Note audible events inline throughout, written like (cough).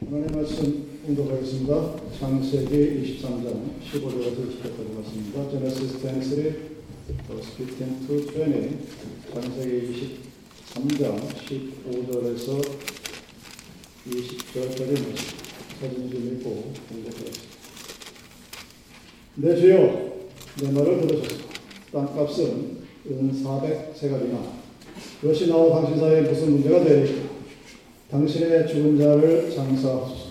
하나님 말씀 공독하겠습니다. 창세기 23장 15절에서 20절까지 말씀입니다. 23, verse 15 to 20. 창세기 23장 15절에서 20절까지 말씀. 사진 좀 읽고 공독하겠습니다. 내 주여, 내 말을 들으소서. 땅값은 은 400세가리나 그것이 나와 당신 사이에 무슨 문제가 되리까? 당신의 죽은 자를 장사하소서.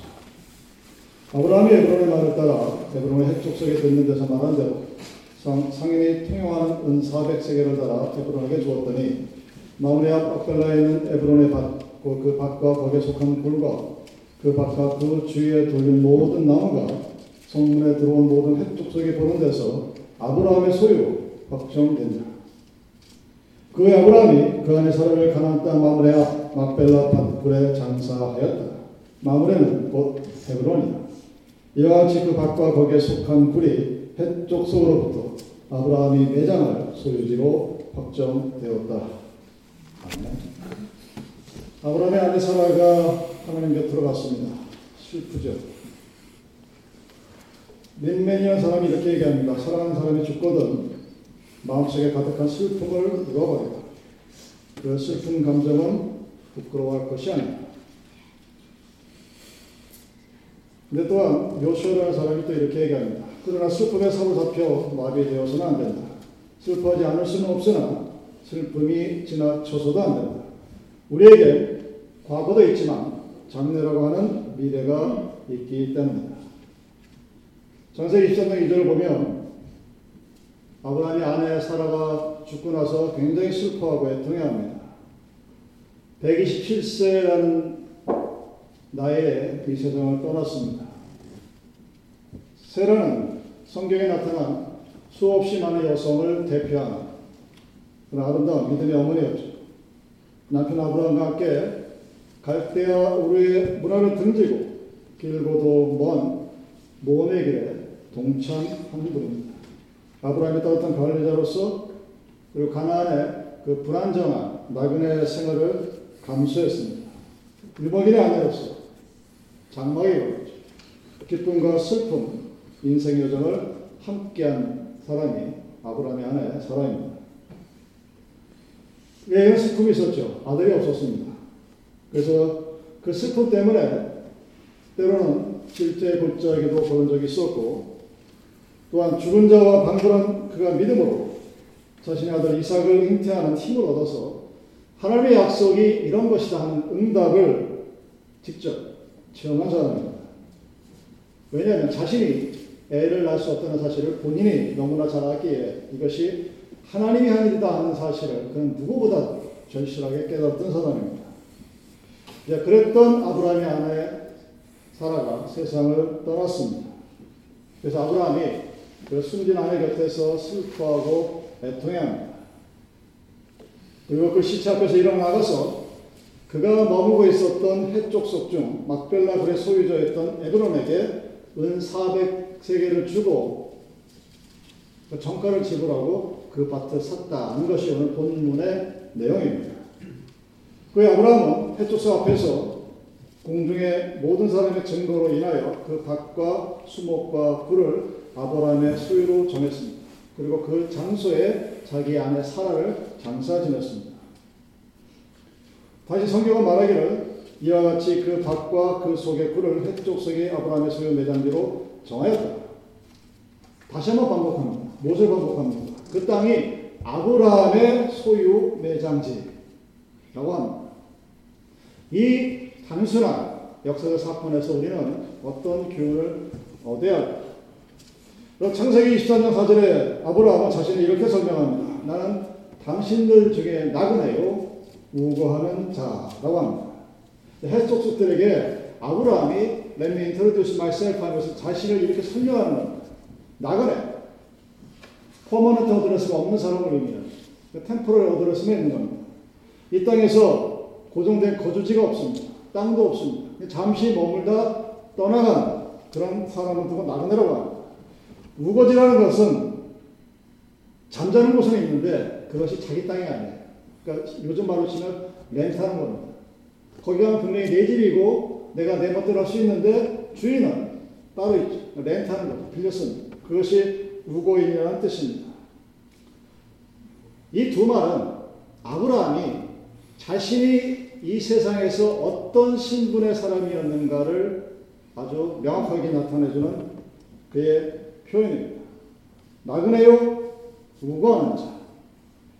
아브라함이 에브론의 말을 따라 에브론의 핵족속에 듣는 데서 말한 대로 상, 상인이 통용하는 은 400세계를 따라 에브론에게 주었더니 마음의 앞 악벨라에 있는 에브론의 밭, 그 밭과 거기에 속한 굴과 그 밭과 그 주위에 돌린 모든 나무가 성문에 들어온 모든 핵족속이 보는 데서 아브라함의 소유 확정된다. 그 아브라함이 그 안에 사람을 가나안 땅 마므레 앞 막벨라 밭굴에 장사하였다. 마므레는 곧 헤브론이다. 이와 같이 그 밭과 거기에 속한 굴이 햇족 속으로부터 아브라함이 매장할 소유지로 확정되었다. 아브라함의 아내 사라가 하나님 곁으로 갔습니다. 슬프죠. 민맨이라는 사람이 이렇게 얘기합니다. 사랑하는 사람이 죽거든 마음속에 가득한 슬픔을 누워버렸다. 그 슬픈 감정은 부끄러워할 것이 아니다. 근데 또한 요시오라는 사람이 또 이렇게 얘기합니다. 그러나 슬픔에 사로잡혀 마비되어서는 안 된다. 슬퍼하지 않을 수는 없으나 슬픔이 지나쳐서도 안 된다. 우리에게 과거도 있지만 장래라고 하는 미래가 있기 때문이다. 장세기 23장 2절을 보면 아브라함이 아내 사라가 죽고 나서 굉장히 슬퍼하고 애통해합니다. 127세라는 나이에 이 세상을 떠났습니다. 세라는 성경에 나타난 수없이 많은 여성을 대표하는 그런 아름다운 믿음의 어머니였죠. 남편 아브라함과 함께 갈대아 우르의 문화를 등지고 길고도 먼 모험의 길에 동참한 분입니다. 아브라함이 따뜻한 관리자로서 그리고 가나안의 그 불안정한 나그네 생활을 감수했습니다. 유목인의 아내로서 장막에 걸었죠. 기쁨과 슬픔, 인생 여정을 함께한 사람이 아브라함의 아내 사라입니다. 왜 이런 슬픔이 있었죠? 아들이 없었습니다. 그래서 그 슬픔 때문에 때로는 실제 골짜기도 그런 적이 있었고 또한 죽은 자와 방불한 그가 믿음으로 자신의 아들 이삭을 잉태하는 힘을 얻어서 하나님의 약속이 이런 것이다 하는 응답을 직접 체험한 사람입니다. 왜냐하면 자신이 애를 낳을 수 없다는 사실을 본인이 너무나 잘 알기에 이것이 하나님이 한 일이다 하는 사실을 그는 누구보다 절실하게 깨달았던 사람입니다. 이제 그랬던 아브라함의 아내 사라가 세상을 떠났습니다. 그래서 아브라함이 그 숨진 아내 곁에서 슬퍼하고 애통해합니다. 그리고 그 시체 앞에서 일어나가서 그가 머무고 있었던 해쪽 중 막벨라 굴의 소유자였던 에브론에게 은 400세계를 주고 그 정가를 지불하고 그 밭을 샀다는 것이 오늘 본문의 내용입니다. 그 아브라함은 해쪽서 앞에서 공중의 모든 사람의 증거로 인하여 그 밭과 수목과 굴을 아브라함의 소유로 정했습니다. 그리고 그 장소에 자기 아내 사라를 장사 지냈습니다. 다시 성경은 말하기를 이와 같이 그 밭과 그 속의 굴을 해쪽 속의 아브라함의 소유 매장지로 정하였다. 다시 한번 반복합니다. 무엇을 반복합니다. 그 땅이 아브라함의 소유 매장지라고 합니다. 이 단순한 역사적 사건에서 우리는 어떤 교훈을 얻어야 할까? 창세기 23장 4절에 아브라함은 자신을 이렇게 설명합니다. 나는 당신들 중에 나그네요 우거하는 자라고 합니다. 해속속들에게 아브라함이 Let me introduce myself 하면서 자신을 이렇게 설명하는 겁니다. 나그네. permanent address가 없는 사람을 의미하는 temporal address만 있는 겁니다. 이 땅에서 고정된 거주지가 없습니다. 땅도 없습니다. 잠시 머물다 떠나간 그런 사람을 두고 나그네라고 합니다. 우거자라는 것은 잠자는 곳은 있는데 그것이 자기 땅이 아니에요. 그러니까 요즘 말로 치면 렌트하는 겁니다. 거기 가면 분명히 내 집이고 내가 내 멋대로 할 수 있는데 주인은 따로 있죠. 렌트하는 거죠. 빌렸습니다. 그것이 우고인이라는 뜻입니다. 이 두 말은 아브라함이 자신이 이 세상에서 어떤 신분의 사람이었는가를 아주 명확하게 나타내주는 그의 표현입니다. 나그네요, 우고하는 자.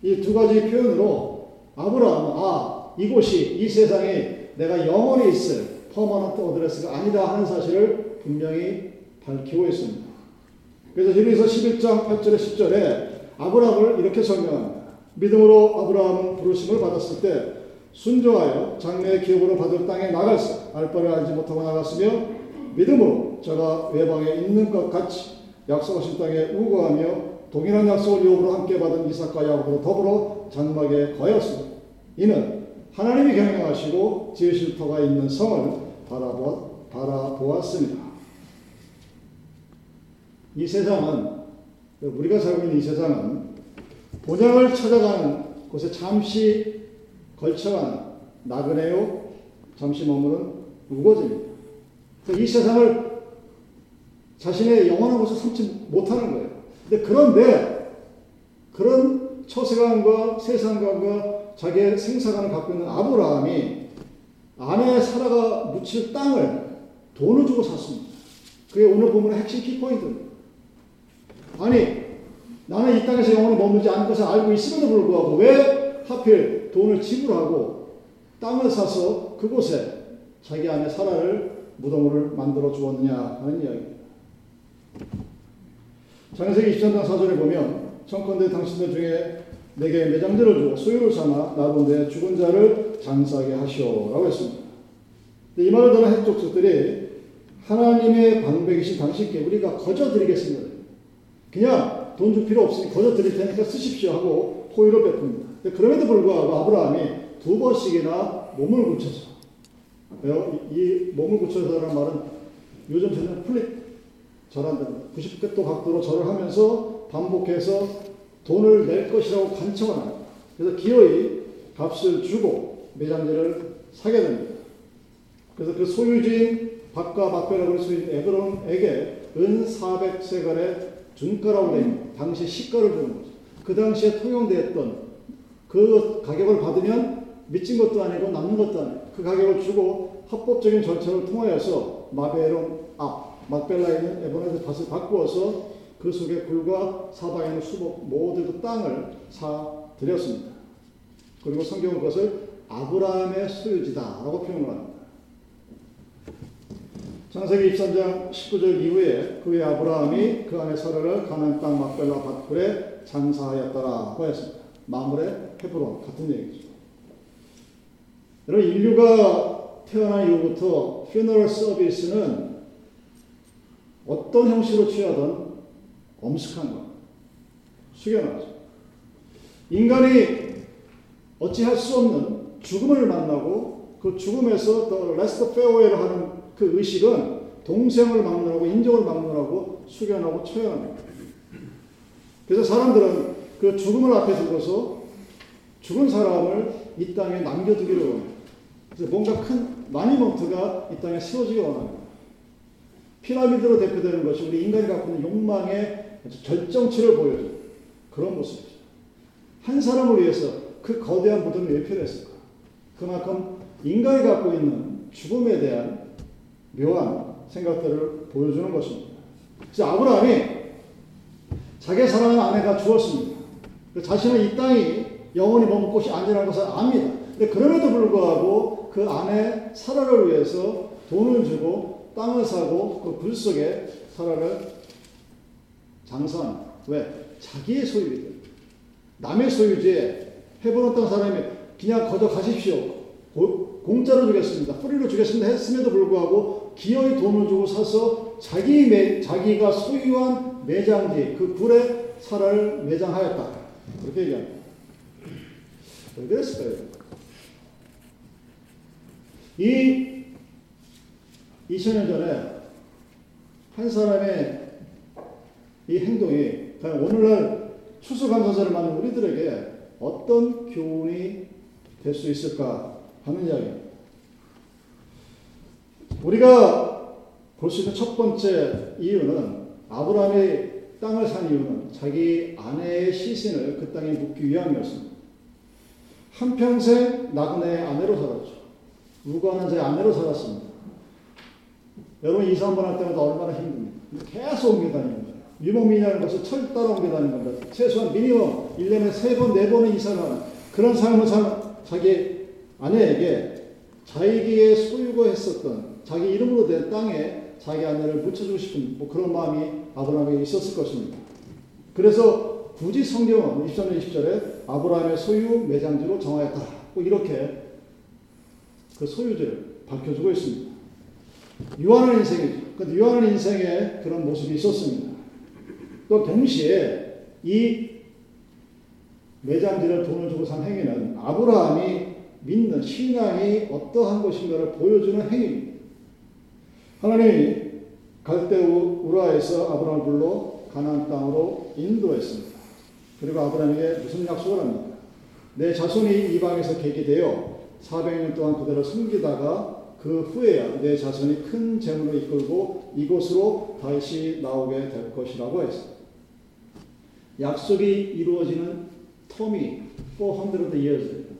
이 두 가지 표현으로 아브라함은 아 이곳이 이 세상에 내가 영원히 있을 permanent address가 아니다 하는 사실을 분명히 밝히고 있습니다. 그래서 히브리서 11장 8절에 10절에 아브라함을 이렇게 설명합니다. 믿음으로 아브라함은 부르심을 받았을 때 순종하여 장래의 기업으로 받을 땅에 나갈새 갈 바를 알지 못하고 나갔으며 믿음으로 저가 외방에 있는 것 같이 약속하신 땅에 우거하며 동일한 약속을 유업으로 함께 받은 이삭과 야곱으로 더불어 장막에 거였습니다. 이는 하나님이 경영하시고 지으실 터가 있는 성을 바라보, 바라보았 습니다. 이 세상은 우리가 살고 있는 이 세상은 본향을 찾아가는 곳에 잠시 걸쳐가는 나그네요 잠시 머무는 우거지입니다. 이 세상을 자신의 영원한 곳을 삼지 못하는 거예요. 근데 그런데 그런 처세관과 세상관과 자기의 생사관을 갖고 있는 아브라함이 아내 사라가 묻힐 땅을 돈을 주고 샀습니다. 그게 오늘 본문의 핵심 키포인트입니다. 아니, 나는 이 땅에서 영원히 머물지 않을 것을 알고 있음에도 불구하고 왜 하필 돈을 지불하고 땅을 사서 그곳에 자기 아내 사라를 무덤을 만들어 주었느냐 하는 이야기입니다. 창세기 23장 4절에 보면 청컨대 당신들 중에 내게 매장들을 주고 소유를 삼아 나본데 죽은 자를 장사하게 하시오라고 했습니다. 이 말을 듣는 핵족속들이 하나님의 방백이신 당신께 우리가 거저 드리겠습니다. 그냥 돈 줄 필요 없으니 거저 드릴 테니까 쓰십시오 하고 호의를 베풉니다. 그럼에도 불구하고 아브라함이 두 번씩이나 몸을 굳혀서 이 몸을 굳혀서라는 말은 요즘 세상 플립 절한다. 90도 각도로 절을 하면서 반복해서 돈을 낼 것이라고 관청을 합니다. 그래서 기어이 값을 주고 매장제를 사게 됩니다. 그래서 그 소유주인 박과 박배라고 할 수 있는 에브론에게 은 400세갈의 준가라고 된 당시 시가를 주는 거죠. 그 당시에 통용되었던 그 가격을 받으면 미친 것도 아니고 남는 것도 아니고 그 가격을 주고 합법적인 절차를 통하여서 마베론 앞 막벨라에 있는 에보네드 밭을 바꾸어서 그 속에 굴과 사방에 있는 수목 모두 땅을 사 드렸습니다. 그리고 성경은 그것을 아브라함의 소유지다라고 표현을 합니다. 창세기 23장 19절 이후에 그의 아브라함이 그 안에 사라를 가나안 땅 막벨라 밭굴에 장사하였더라고 했습니다. 마므레 헤브론 같은 얘기죠. 여러분 인류가 태어난 이후부터 funeral service는 어떤 형식으로 취하든 엄숙한 것, 숙연하죠. 인간이 어찌할 수 없는 죽음을 만나고 그 죽음에서 the last farewell을 하는 그 의식은 동서를 막론하고 인종을 막론하고 숙연하고 처연합니다. 그래서 사람들은 그 죽음을 앞에 두고서 죽은 사람을 이 땅에 남겨두기를 원해요. 그래서 뭔가 큰 마니먼트가 이 땅에 세워지기 원합니다. 피라미드로 대표되는 것이 우리 인간이 갖고 있는 욕망의 절정치를 보여줘 그런 모습이죠. 한 사람을 위해서 그 거대한 무덤이 왜 필요했을까? 그만큼 인간이 갖고 있는 죽음에 대한 묘한 생각들을 보여주는 것입니다. 그래서 아브라함이 자기 사랑하는 아내가 죽었습니다. 그 자신은 이 땅이 영원히 머물 곳이 아니라는 것을 압니다. 근데 그럼에도 불구하고 그 아내 사라를 위해서 돈을 주고 땅을 사고 그굴 속에 사라를 장사합니다. 왜? 자기의 소유이기 남의 소유지에 땅 사람이 그냥 거저 가십시오. 공짜로 주겠습니다. 뿌리로 주겠습니다. 했음에도 불구하고 기어이 돈을 주고 사서 자기 매, 자기가 소유한 매장지 그 굴에 사라를 매장하였다. 그렇게 얘기합니다. 왜 그랬을까요? 이 2000년 전에 한 사람의 이 행동이 오늘날 추수감사절을 맞는 우리들에게 어떤 교훈이 될 수 있을까 하는 이야기입니다. 우리가 볼 수 있는 첫 번째 이유는 아브라함이 땅을 산 이유는 자기 아내의 시신을 그 땅에 묻기 위함이었습니다. 한평생 나그네의 아내로 살았죠. 무관한 자의 아내로 살았습니다. 여러분 이사 한 번 할 때마다 얼마나 힘듭니까? 계속 옮겨 다니는 거예요. 유목민이라는 것을 철따라 옮겨 다니는 겁니다. 최소한 미니멈 1년에 3번, 4번은 이사를 하는 그런 삶을 사 자기 아내에게 자기의 소유고 했었던 자기 이름으로 된 땅에 자기 아내를 묻혀주고 싶은 뭐 그런 마음이 아브라함에게 있었을 것입니다. 그래서 굳이 성경은 23절 20절에 아브라함의 소유 매장지로 정하였다. 뭐 이렇게 그 소유지를 밝혀주고 있습니다. 유한한 인생이죠. 근데 유한한 인생에 그런 모습이 있었습니다. 또 동시에 이 매장지를 돈을 주고 산 행위는 아브라함이 믿는 신앙이 어떠한 것인가를 보여주는 행위입니다. 하나님이 갈대 우라에서 아브라함을 불러 가나안 땅으로 인도했습니다. 그리고 아브라함에게 무슨 약속을 합니까? 내 자손이 이방에서 계기되어 400년 동안 그대로 숨기다가 그 후에야 내 자손이 큰 재물을 이끌고 이곳으로 다시 나오게 될 것이라고 했습니다. 약속이 이루어지는 텀이 400 years입니다.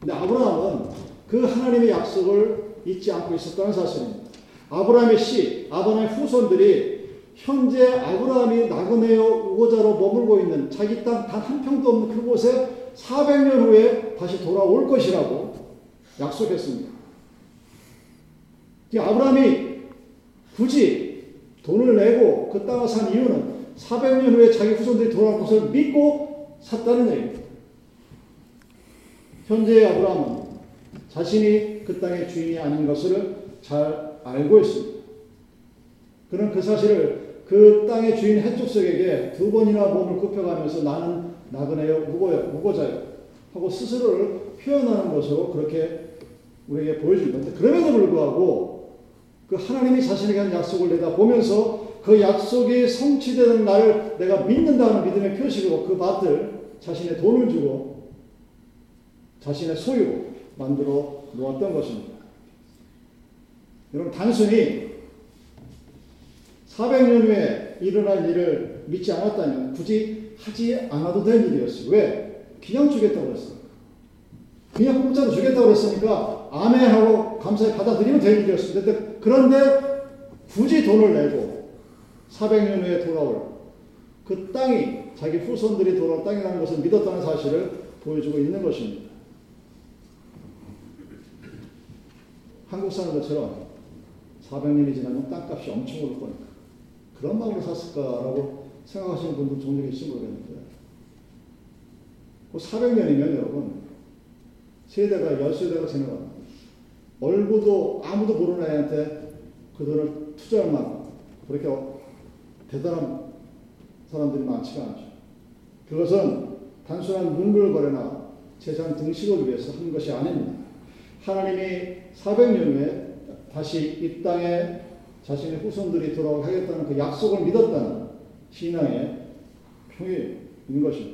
근데 아브라함은 그 하나님의 약속을 잊지 않고 있었다는 사실입니다. 아브라함의 씨, 아브라함의 후손들이 현재 아브라함이 나그네여 우고자로 머물고 있는 자기 땅 단 한 평도 없는 그곳에 400년 후에 다시 돌아올 것이라고 약속했습니다. 아브라함이 굳이 돈을 내고 그 땅을 산 이유는 400년 후에 자기 후손들이 돌아올 것을 믿고 샀다는 얘기입니다. 현재의 아브라함은 자신이 그 땅의 주인이 아닌 것을 잘 알고 있습니다. 그는 그 사실을 그 땅의 주인 해족석에게 두 번이나 몸을 굽혀가면서 나는 나그네요, 무고요, 무고자요 하고 스스로를 표현하는 것으로 그렇게 우리에게 보여줍니다. 그럼에도 불구하고 그 하나님이 자신에게 한 약속을 내다 보면서 그 약속이 성취되는 날을 내가 믿는다는 믿음의 표식으로 그 밭을 자신의 돈을 주고 자신의 소유 만들어 놓았던 것입니다. 여러분 단순히 400년 후에 일어날 일을 믿지 않았다면 굳이 하지 않아도 될 일이었어요. 왜? 그냥 주겠다고 그랬어요. 그냥 공짜로 주겠다고 그랬으니까 아멘 하고 감사히 받아들이면 될 일이었습니다. 그런데 굳이 돈을 내고 400년 후에 돌아올 그 땅이 자기 후손들이 돌아올 땅이라는 것을 믿었다는 사실을 보여주고 있는 것입니다. 한국 사는 것처럼 400년이 지나면 땅값이 엄청 오를 거니까 그런 마음으로 샀을까라고 생각하시는 분도 종종 있을지 모르겠는데 그 400년이면 여러분 세대가 열세대가 지나갑니다. 얼굴도 아무도 모르는 애한테 그 돈을 투자할 만큼 그렇게 대단한 사람들이 많지가 않죠. 그것은 단순한 문물거래나 재산 등식을 위해서 한 것이 아닙니다. 하나님이 400년 후에 다시 이 땅에 자신의 후손들이 돌아오게 하겠다는 그 약속을 믿었다는 신앙의 표현인 것입니다.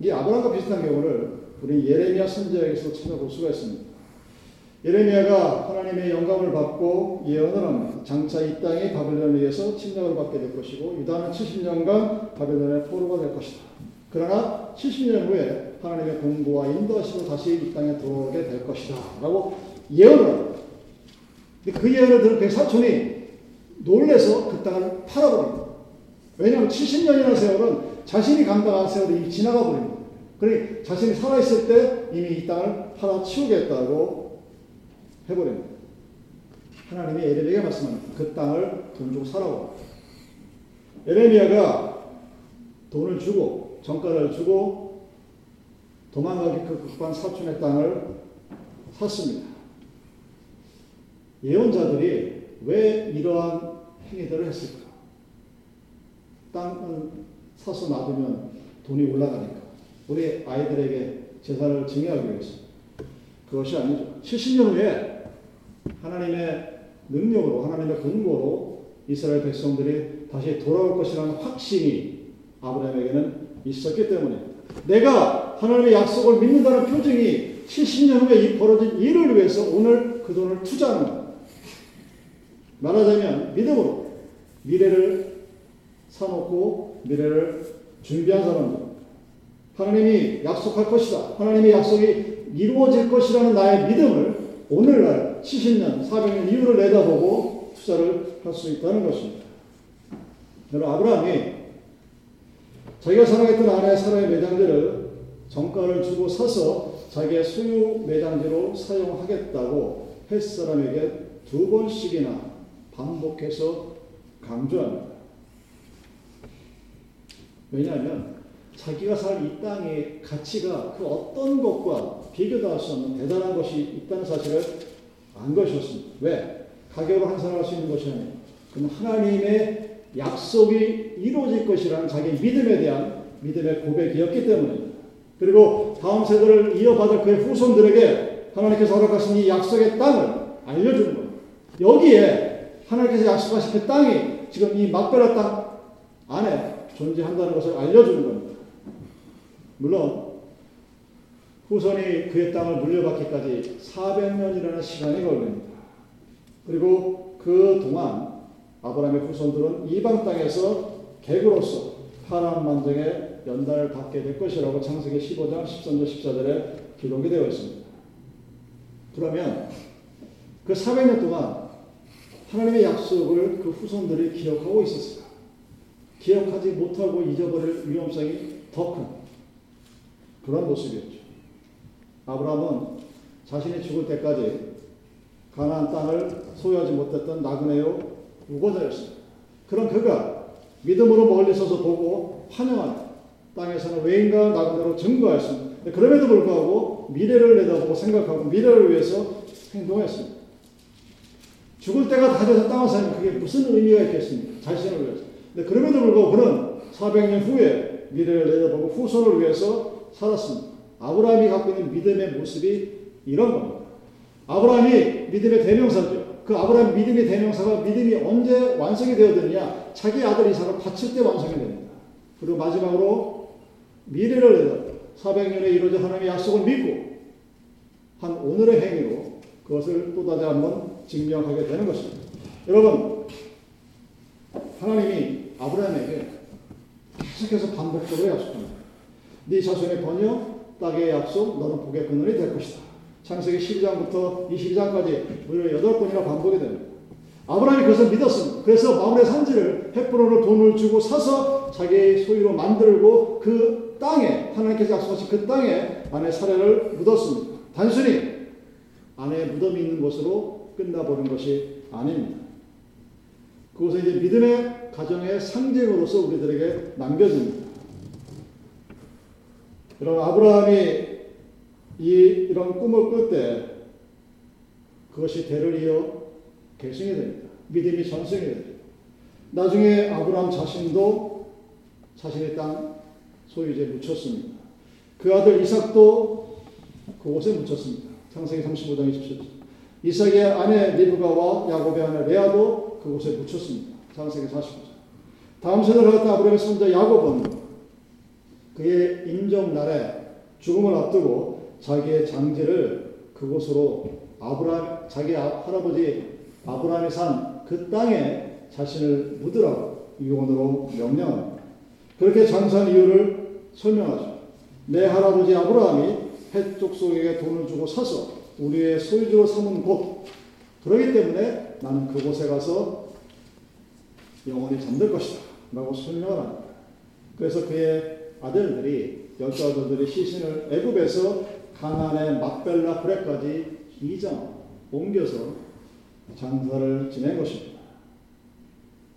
이 아브라함과 비슷한 경우를 우리 예레미야 선지자에게서 찾아볼 수가 있습니다. 예레미야가 하나님의 영감을 받고 예언을 합니다. 장차 이 땅이 바벨론에 의해서 침략을 받게 될 것이고 유다는 70년간 바벨론의 포로가 될 것이다. 그러나 70년 후에 하나님의 공고와 인도하시고 다시 이 땅에 들어오게 될 것이다. 라고 예언을 합니다. 그 예언을 들은 백사촌이 놀래서 그 땅을 팔아버립니다. 왜냐하면 70년이라는 세월은 자신이 감당한 세월이 이미 지나가 버립니다. 그러니 자신이 살아있을 때 이미 이 땅을 팔아치우겠다고 해버립니다. 하나님이 에레미야에게 말씀합니다. 그 땅을 돈 주고 사라고. 에레미야가 돈을 주고 정가를 주고 도망가기 급급한 사촌의 땅을 샀습니다. 예언자들이 왜 이러한 행위들을 했을까? 땅을 사서 놔두면 돈이 올라가니까. 우리 아이들에게 재산을 증여하기 위해서. 그것이 아니죠. 70년 후에 하나님의 능력으로, 하나님의 근거로 이스라엘 백성들이 다시 돌아올 것이라는 확신이 아브라함에게는 있었기 때문에 내가 하나님의 약속을 믿는다는 표징이 70년 후에 이 벌어진 일을 위해서 오늘 그 돈을 투자하는 거예요. 말하자면 믿음으로 미래를 사놓고 미래를 준비한 사람들. 하나님이 약속할 것이다. 하나님의 약속이 이루어질 것이라는 나의 믿음을 오늘날 70년, 400년 이후를 내다보고 투자를 할 수 있다는 것입니다. 여러분, 아브라함이 자기가 사랑했던 아내의 사랑의 매장지를 정가를 주고 사서 자기의 소유 매장지로 사용하겠다고 햇 사람에게 두 번씩이나 반복해서 강조합니다. 왜냐하면 자기가 살 이 땅의 가치가 그 어떤 것과 비교도 할 수 없는 대단한 것이 있다는 사실을 안 것이었습니다. 왜? 가격으로 환산할 수 있는 것이 아니에요. 그럼 하나님의 약속이 이루어질 것이라는 자기 믿음에 대한 믿음의 고백이었기 때문입니다. 그리고 다음 세대를 이어받을 그의 후손들에게 하나님께서 허락하신 이 약속의 땅을 알려주는 거예요. 여기에 하나님께서 약속하신 그 땅이 지금 이 막베라 땅 안에 존재한다는 것을 알려주는 겁니다. 물론 후손이 그의 땅을 물려받기까지 400년이라는 시간이 걸립니다. 그리고 그 동안 아브라함의 후손들은 이방 땅에서 객으로서 파란 만정의 연단을 받게 될 것이라고 창세기 15장 13절 14절에 기록이 되어 있습니다. 그러면 그 400년 동안 하나님의 약속을 그 후손들이 기억하고 있었을까? 기억하지 못하고 잊어버릴 위험성이 더 큰 그런 모습이었죠. 아브라함은 자신이 죽을 때까지 가나안 땅을 소유하지 못했던 나그네요 우고자였습니다. 그런 그가 믿음으로 멀리 서서 보고 환영하는 땅에서는 외인과 나그네로 증거하였습니다. 그럼에도 불구하고 미래를 내다보고 생각하고 미래를 위해서 행동했습니다. 죽을 때가 다 돼서 땅을 사는 그게 무슨 의미가 있겠습니까? 자신을 위해서. 근데 그럼에도 불구하고 그는 400년 후에 미래를 내다보고 후손을 위해서 살았습니다. 아브라함이 갖고 있는 믿음의 모습이 이런 겁니다. 아브라함이 믿음의 대명사죠. 그 아브라함 믿음의 대명사가 믿음이 언제 완성이 되어드느냐? 자기 아들 이삭을 바칠 때 완성이 됩니다. 그리고 마지막으로 미래를 내다 400년에 이루어진 하나님의 약속을 믿고 한 오늘의 행위로 그것을 또다시 한번 증명하게 되는 것입니다. 여러분, 하나님이 아브라함에게 계속해서 반복적으로 약속합니다. 네 자손의 번역, 땅의 약속, 너는 복의 근원이 될 것이다. 창세기 12장부터 22장까지 무려 8번이나 반복이 됩니다. 아브라함이 그것을 믿었습니다. 그래서 마음의 산지를 헤프론으로 돈을 주고 사서 자기 소유로 만들고 그 땅에 하나님께서 약속하신 그 땅에 안에 사례를 묻었습니다. 단순히 안에 무덤이 있는 곳으로 끝나버린 것이 아닙니다. 그것은 이제 믿음의 가정의 상징으로서 우리들에게 남겨집니다. 여러분, 아브라함이 이, 이런 꿈을 꿀 때 그것이 대를 이어 계승이 됩니다. 믿음이 전승이 됩니다. 나중에 아브라함 자신도 자신의 땅 소유지에 묻혔습니다. 그 아들 이삭도 그곳에 묻혔습니다. 창세기 35장 27절. 이삭의 아내 리브가와 야곱의 아내 레아도 그곳에 묻혔습니다. 창세기 49장. 다음 세대를 갖다 아브라함의 손자 야곱은 그의 임종 날에 죽음을 앞두고 자기의 장지를 그곳으로 아브라함 자기 할아버지 아브라함이 산 그 땅에 자신을 묻으라고 유언으로 명령합니다. 그렇게 장사한 이유를 설명하죠. 내 할아버지 아브라함이 해쪽 속에게 돈을 주고 사서 우리의 소유주로 삼은 곳. 그러기 때문에 나는 그곳에 가서 영원히 잠들 것이다. 라고 설명을 합니다. 그래서 그의 아들들이 열두 아들들이 시신을 애굽에서 가나안의 막벨라 브레까지 이장 옮겨서 장사를 지낸 것입니다.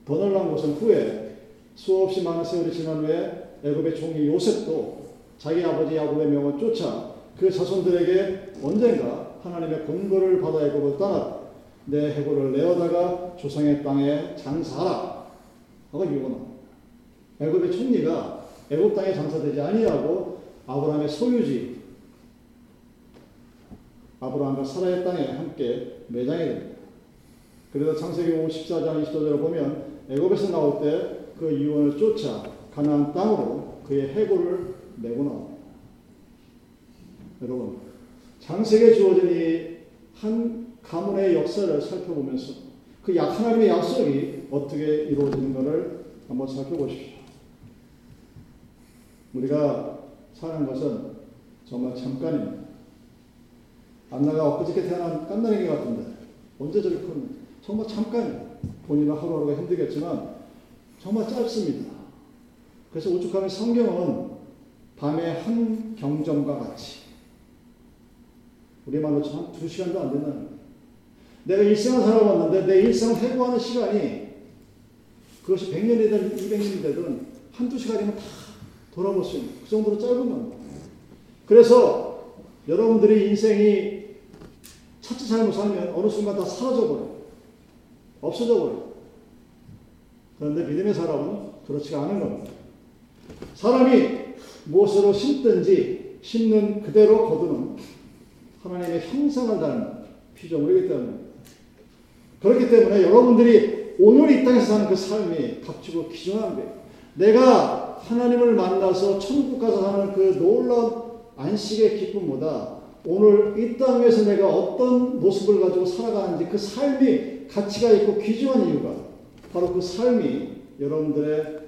더 놀란 것은 후에 수없이 많은 세월이 지난 후에 애굽의 총리 요셉도 자기 아버지 야곱의 명을 쫓아 그 자손들에게 언젠가 하나님의 공고를 받아 애굽을 떠났다. 내 해골을 내어다가 조상의 땅에 장사하라. 하고 유언합니다. 애굽의 총리가 애굽 땅에 장사되지 아니하고 아브라함의 소유지 아브라함과 사라의 땅에 함께 매장이 됩니다. 그래서 창세기 54장 20절을 보면 애굽에서 나올 때 그 유언을 쫓아 가나안 땅으로 그의 해골을 내고 나옵니다. 여러분, 장세기에 주어진 이 한 가문의 역사를 살펴보면서 그약 하나님의 약속이 어떻게 이루어지는 것을 한번 살펴보십시오. 우리가 사는 것은 정말 잠깐입니다. 안나가 엊그저께 태어난 깐나랭이 같은데 언제 저렇게 컸는 정말 잠깐이에요. 본인은 하루하루가 힘들겠지만 정말 짧습니다. 그래서 오죽하면 성경은 밤의 한 경점과 같이 우리 말로 참 두 시간도 안 된다는. 내가 일생을 살아왔는데 내 일생을 회고하는 시간이 그것이 100년이든 200년이 되든 한두 시간이면 다 돌아볼 수 있는 그 정도로 짧은 겁니다. 그래서 여러분들이 인생이 차트 잘못 살면 어느 순간 다 사라져 버려요. 없어져 버려요. 그런데 믿음의 사람은 그렇지가 않은 겁니다. 사람이 무엇으로 심든지 심는 그대로 거두는 하나님의 형상을 닮은 피조물이기 때문입니다. 그렇기 때문에 여러분들이 오늘 이 땅에서 사는 그 삶이 값지고 귀중한 거예요. 내가 하나님을 만나서 천국 가서 사는 그 놀라운 안식의 기쁨보다 오늘 이 땅에서 내가 어떤 모습을 가지고 살아가는지 그 삶이 가치가 있고 귀중한 이유가 바로 그 삶이 여러분들의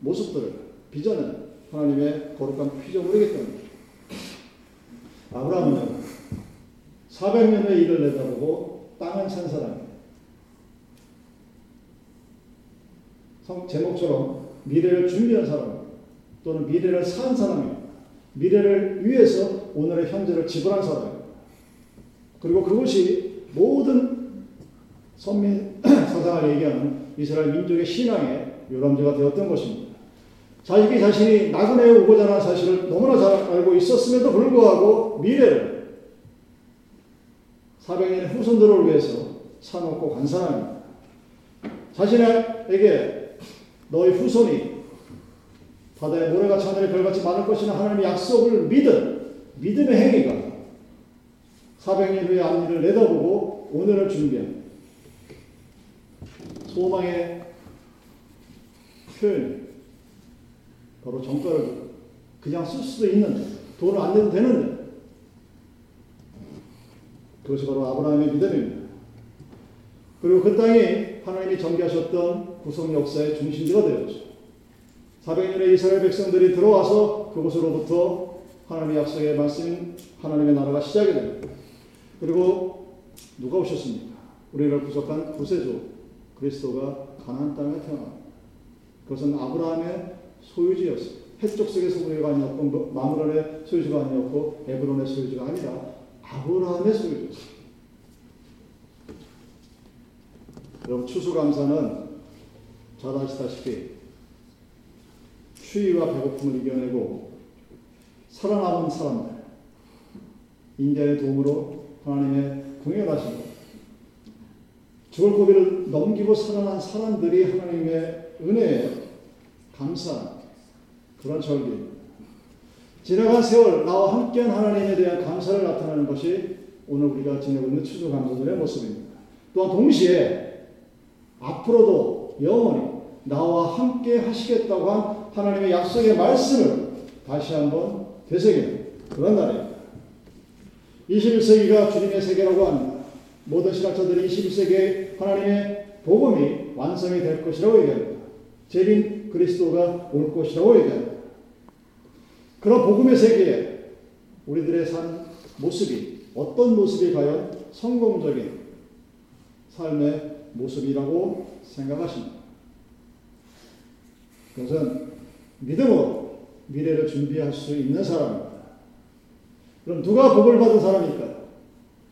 모습들을 빚어낸 하나님의 거룩한 피조물이기 때문입니다. 아브라함은 400년의 일을 내다보고 땅을 산 사람입니다. 제목처럼 미래를 준비한 사람 또는 미래를 산 사람입니다. 미래를 위해서 오늘의 현재를 지불한 사람입니다. 그리고 그것이 모든 선민 (clears throat) 사상을 얘기하는 이스라엘 민족의 신앙의 요람지가 되었던 것입니다. 자기 자신이 나그네에 오고자 하는 사실을 너무나 잘 알고 있었음에도 불구하고 미래를 400년의 후손들을 위해서 사놓고 간 사람입니다. 자신에게 너희 후손이 바다의 모래가 하늘의 별같이 많을 것이나 하나님의 약속을 믿은 믿음의 행위가 400년 후의 앞일을 내다보고 오늘을 준비한 소망의 표현 바로 정가를 그냥 쓸 수도 있는데 돈을 안 내도 되는데 그것이 바로 아브라함의 믿음입니다. 그리고 그 땅이 하나님이 전개하셨던 구성 역사의 중심지가 되었죠. 400년의 이스라엘 백성들이 들어와서 그곳으로부터 하나님의 약속의 말씀, 하나님의 나라가 시작이 됩니다. 그리고 누가 오셨습니까? 우리를 구속한 구세주 그리스도가 가나안 땅에 태어납니다. 그것은 아브라함의 소유지였어요. 해쪽 속의 소유가 아니었고 마므란의 소유지가 아니었고 에브론의 소유지가 아니라 아브라함의 소유지였어요. 여러분 추수감사는 잘 아시다시피 추위와 배고픔을 이겨내고 살아남은 사람들 인간의 도움으로 하나님의 궁행하시고 죽을 고비를 넘기고 살아난 사람들이 하나님의 은혜에 감사한 그런 절기입니다. 지나간 세월 나와 함께한 하나님에 대한 감사를 나타내는 것이 오늘 우리가 지내고 있는 추수 감사절의 모습입니다. 또한 동시에 앞으로도 영원히 나와 함께 하시겠다고 한 하나님의 약속의 말씀을 다시 한번 되새기는 그런 날입니다. 21세기가 주님의 세계라고 합니다. 모든 신학자들이 21세기에 하나님의 복음이 완성이 될 것이라고 얘기합니다. 재림 그리스도가 올 것이라고 얘기합니다. 그런 복음의 세계에 우리들의 산 모습이 어떤 모습이 과연 성공적인 삶의 모습이라고 생각하십니까? 그것은 믿음으로 미래를 준비할 수 있는 사람입니다. 그럼 누가 복을 받은 사람일까?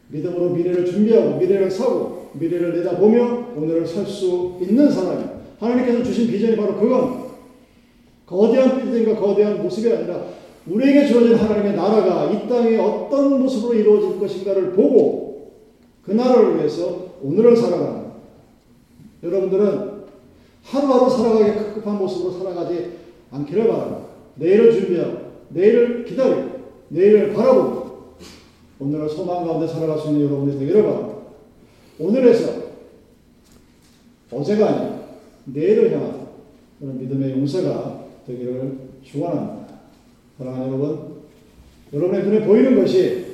믿음으로 미래를 준비하고 미래를 사고 미래를 내다보며 오늘을 살 수 있는 사람이 하나님께서 주신 비전이 바로 그건 거대한 빌딩과 거대한 모습이 아니라 우리에게 주어진 하나님의 나라가 이 땅에 어떤 모습으로 이루어질 것인가를 보고 그 나라를 위해서 오늘을 살아가는 여러분들은 하루하루 살아가기 급급한 모습으로 살아가지 않기를 바랍니다. 내일을 준비하고 내일을 기다리고 내일을 바라보고 오늘을 소망 가운데 살아갈 수 있는 여러분이 되기를 바랍니다. 오늘에서 어제가 아니라 내일을 향한 그런 믿음의 용서가 되기를 축원합니다. 사랑하는 여러분, 여러분의 눈에 보이는 것이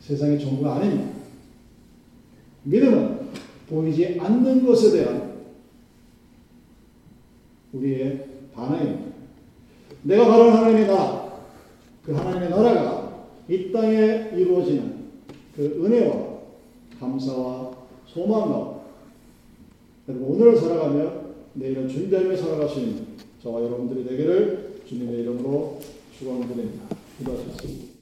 세상의 전부가 아닙니다. 믿음은 보이지 않는 것에 대한 우리의 반응입니다. 내가 바라는 하나님의 나라, 그 하나님의 나라가 이 땅에 이루어지는 그 은혜와 감사와 소망과 여러분 오늘을 살아가며 내일을 준비하며 살아갈 수 있는 저와 여러분들이 되기를 주님의 이름으로 축원드립니다. 기도하셨습니다.